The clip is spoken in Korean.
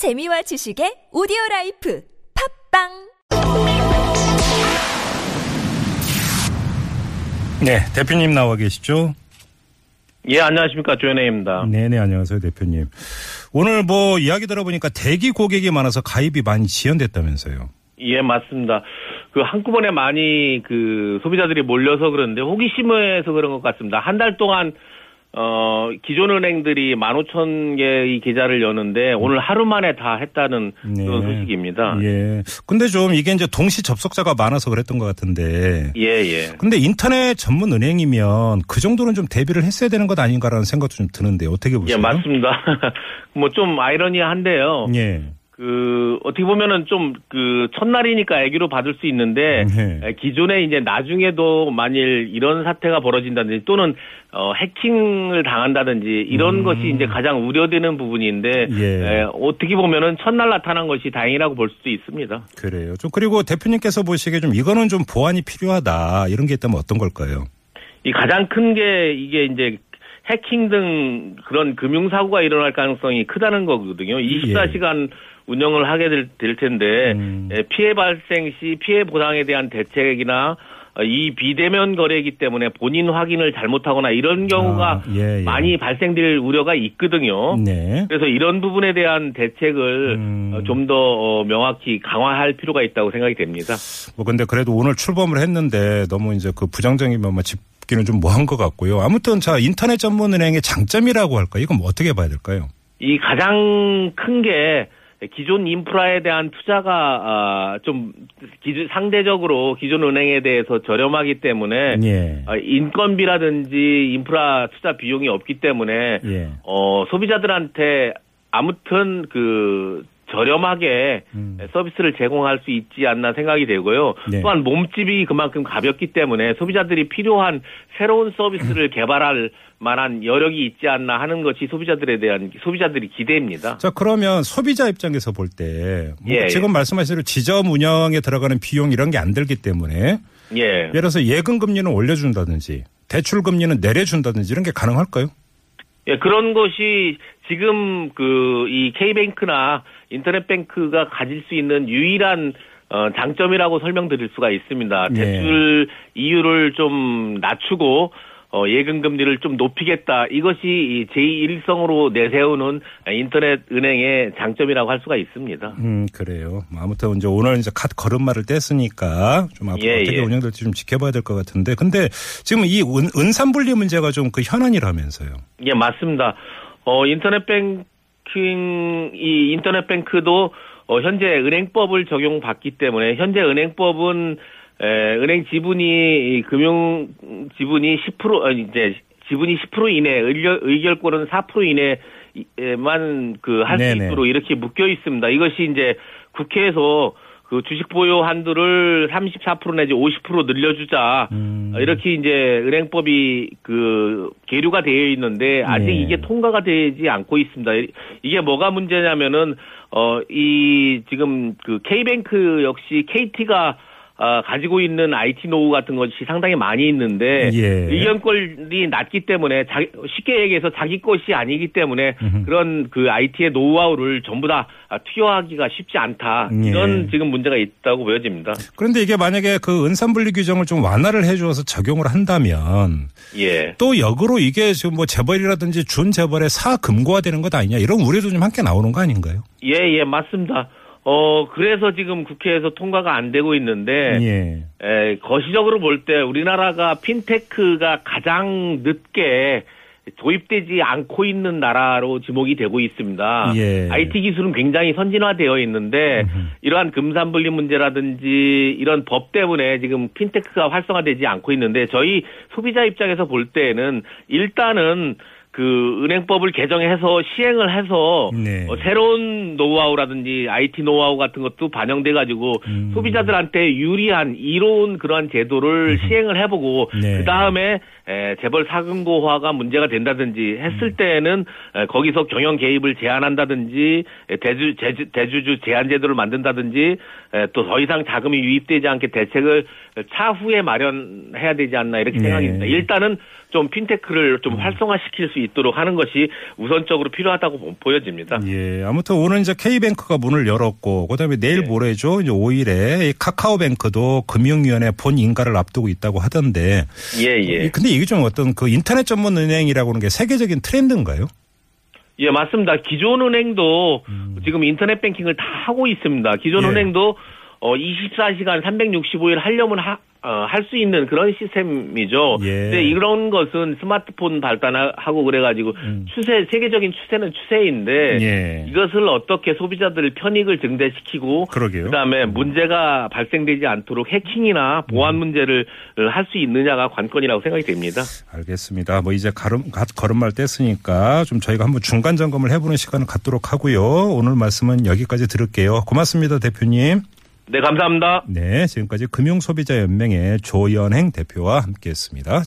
재미와 지식의 오디오 라이프 팟빵 네, 대표님 나와 계시죠? 예, 안녕하십니까. 조현혜입니다. 네네, 안녕하세요, 대표님. 오늘 뭐 이야기 들어보니까 대기 고객이 많아서 가입이 많이 지연됐다면서요. 예, 맞습니다. 그 한꺼번에 많이 그 소비자들이 몰려서 그런데 호기심에서 그런 것 같습니다. 한 달 동안 어, 기존 은행들이 15,000개의 계좌를 여는데 오늘 하루 만에 다 했다는 네. 그런 소식입니다. 예. 근데 좀 이게 이제 동시 접속자가 많아서 그랬던 것 같은데. 예, 예. 근데 인터넷 전문 은행이면 그 정도는 좀 대비를 했어야 되는 것 아닌가라는 생각도 좀 드는데 어떻게 보세요? 예, 맞습니다. 뭐 좀 아이러니한데요. 예. 그 어떻게 보면은 좀 그 첫날이니까 애기로 받을 수 있는데 네. 에, 기존에 이제 나중에도 만일 이런 사태가 벌어진다든지 또는 어 해킹을 당한다든지 이런 음. 것이 이제 가장 우려되는 부분인데 예. 에, 어떻게 보면은 첫날 나타난 것이 다행이라고 볼 수도 있습니다. 그래요. 좀 그리고 대표님께서 보시기에 좀 이거는 좀 보완이 필요하다 이런 게 있다면 어떤 걸까요? 이 가장 큰 게 이게 이제 해킹 등 그런 금융 사고가 일어날 가능성이 크다는 거거든요. 24시간 운영을 하게 될, 될 텐데 음. 에, 피해 발생 시 피해 보상에 대한 대책이나 어, 이 비대면 거래이기 때문에 본인 확인을 잘못하거나 이런 경우가 아, 예, 예. 많이 발생될 우려가 있거든요. 네. 그래서 이런 부분에 대한 대책을 음. 좀더 어, 명확히 강화할 필요가 있다고 생각이 됩니다. 뭐 근데 그래도 오늘 출범을 했는데 너무 이제 그 부정적인 면만 짚기는 좀 뭐한 것 같고요. 아무튼 자 인터넷 전문 은행의 장점이라고 할까 요 이건 뭐 어떻게 봐야 될까요? 이 가장 큰게 기존 인프라에 대한 투자가 아, 좀 기준 상대적으로 기존 은행에 대해서 저렴하기 때문에 예. 아, 인건비라든지 인프라 투자 비용이 없기 때문에 예. 어 소비자들한테 아무튼 그 저렴하게 음. 서비스를 제공할 수 있지 않나 생각이 되고요. 네. 또한 몸집이 그만큼 가볍기 때문에 소비자들이 필요한 새로운 서비스를 개발할 만한 여력이 있지 않나 하는 것이 소비자들에 대한 소비자들이 기대입니다. 자 그러면 소비자 입장에서 볼때 뭐 예, 지금 말씀하신 대로 지점 운영에 들어가는 비용 이런 게 안 들기 때문에 예. 예를 들어서 예금 금리는 올려준다든지 대출 금리는 내려준다든지 이런 게 가능할까요? 예, 그런 것이 지금 그 이 K뱅크나 인터넷뱅크가 가질 수 있는 유일한 어, 장점이라고 설명드릴 수가 있습니다. 네. 대출 이율을 좀 낮추고 어, 예금 금리를 좀 높이겠다. 이것이 이 제1성으로 내세우는 인터넷 은행의 장점이라고 할 수가 있습니다. 음 그래요. 뭐 아무튼 이제 오늘 이제 갓 걸음마를 뗐으니까 좀 앞으로 예, 어떻게 예. 운영될지 좀 지켜봐야 될 것 같은데 근데 지금 이 은, 은산분리 문제가 좀 그 현안이라면서요. 예, 맞습니다. 어, 인터넷 뱅킹, 이 인터넷 뱅크도 어, 현재 은행법을 적용받기 때문에 현재 은행법은 에, 은행 지분이 이 금융 지분이 10% 어, 이제 지분이 10% 이내 의결, 의결 권은 4% 이내만 그 할 수. 있도록 이렇게 묶여 있습니다. 이것이 이제 국회에서 그 주식 보유 한도를 34% 내지 50% 늘려주자 음. 어, 이렇게 이제 은행법이 그 계류가 되어 있는데 아직 네. 이게 통과가 되지 않고 있습니다. 이- 이게 뭐가 문제냐면은 어 이 지금 그 K뱅크 역시 KT가 아, 가지고 있는 IT 노후 같은 것이 상당히 많이 있는데 예. 의견권이 낮기 때문에 자, 쉽게 얘기해서 자기 것이 아니기 때문에 음흠. 그런 그 IT의 노하우를 전부 다 아, 투여하기가 쉽지 않다 예. 이런 지금 문제가 있다고 보여집니다. 그런데 이게 만약에 그 은산분리 규정을 좀 완화를 해주어서 적용을 한다면 예. 또 역으로 이게 지금 뭐 재벌이라든지 준 재벌의 사금고화되는 것 아니냐 이런 우려도 좀 함께 나오는 거 아닌가요? 예, 예, 맞습니다. 어, 그래서 지금 국회에서 통과가 안 되고 있는데, 예. 에, 거시적으로 볼 때 우리나라가 핀테크가 가장 늦게 도입되지 않고 있는 나라로 지목이 되고 있습니다. 예. IT 기술은 굉장히 선진화되어 있는데 이러한 금산분리 문제라든지 이런 법 때문에 지금 핀테크가 활성화되지 않고 있는데 저희 소비자 입장에서 볼 때는 일단은 그 은행법을 개정해서 시행을 해서 네. 어, 새로운 노하우라든지 IT 노하우 같은 것도 반영돼 가지고 음. 소비자들한테 유리한 이로운 그러한 제도를 시행을 해보고 네. 그 다음에 재벌 사금 고화가 문제가 된다든지 했을 때는 에, 거기서 경영 개입을 제한한다든지 에, 대주 제주, 대주주 제한 제도를 만든다든지 또 더 이상 자금이 유입되지 않게 대책을 차후에 마련해야 되지 않나 이렇게 네. 생각입니다. 일단은 좀 핀테크를 좀 활성화시킬 수 있도록 하는 것이 우선적으로 필요하다고 보여집니다. 예. 아무튼 오늘 이제 K뱅크가 문을 열었고 그다음에 내일 네. 모레죠. 이제 5일에 카카오뱅크도 금융위원회 본 인가를 앞두고 있다고 하던데. 예, 예. 근데 이게 좀 어떤 그 인터넷 전문 은행이라고 하는 게 세계적인 트렌드인가요? 예, 맞습니다. 기존 은행도 지금 인터넷 뱅킹을 다 하고 있습니다. 기존 음. 예. 은행도 어 24시간 365일 하려면 하, 어, 할 수 있는 그런 시스템이죠. 예. 근데 이런 것은 스마트폰 발달하고 그래가지고 추세 세계적인 추세는 추세인데 음. 예. 이것을 어떻게 소비자들 편익을 증대시키고 그러게요. 그다음에 문제가 발생되지 않도록 해킹이나 보안 음. 문제를 할수 있느냐가 관건이라고 생각이 됩니다. 알겠습니다. 뭐 이제 걸음, 가- 걸음말 뗐으니까 좀 저희가 한번 중간 점검을 해보는 시간을 갖도록 하고요. 오늘 말씀은 여기까지 들을게요. 고맙습니다, 대표님. 네, 감사합니다. 네, 지금까지 금융소비자연맹의 조연행 대표와 함께했습니다.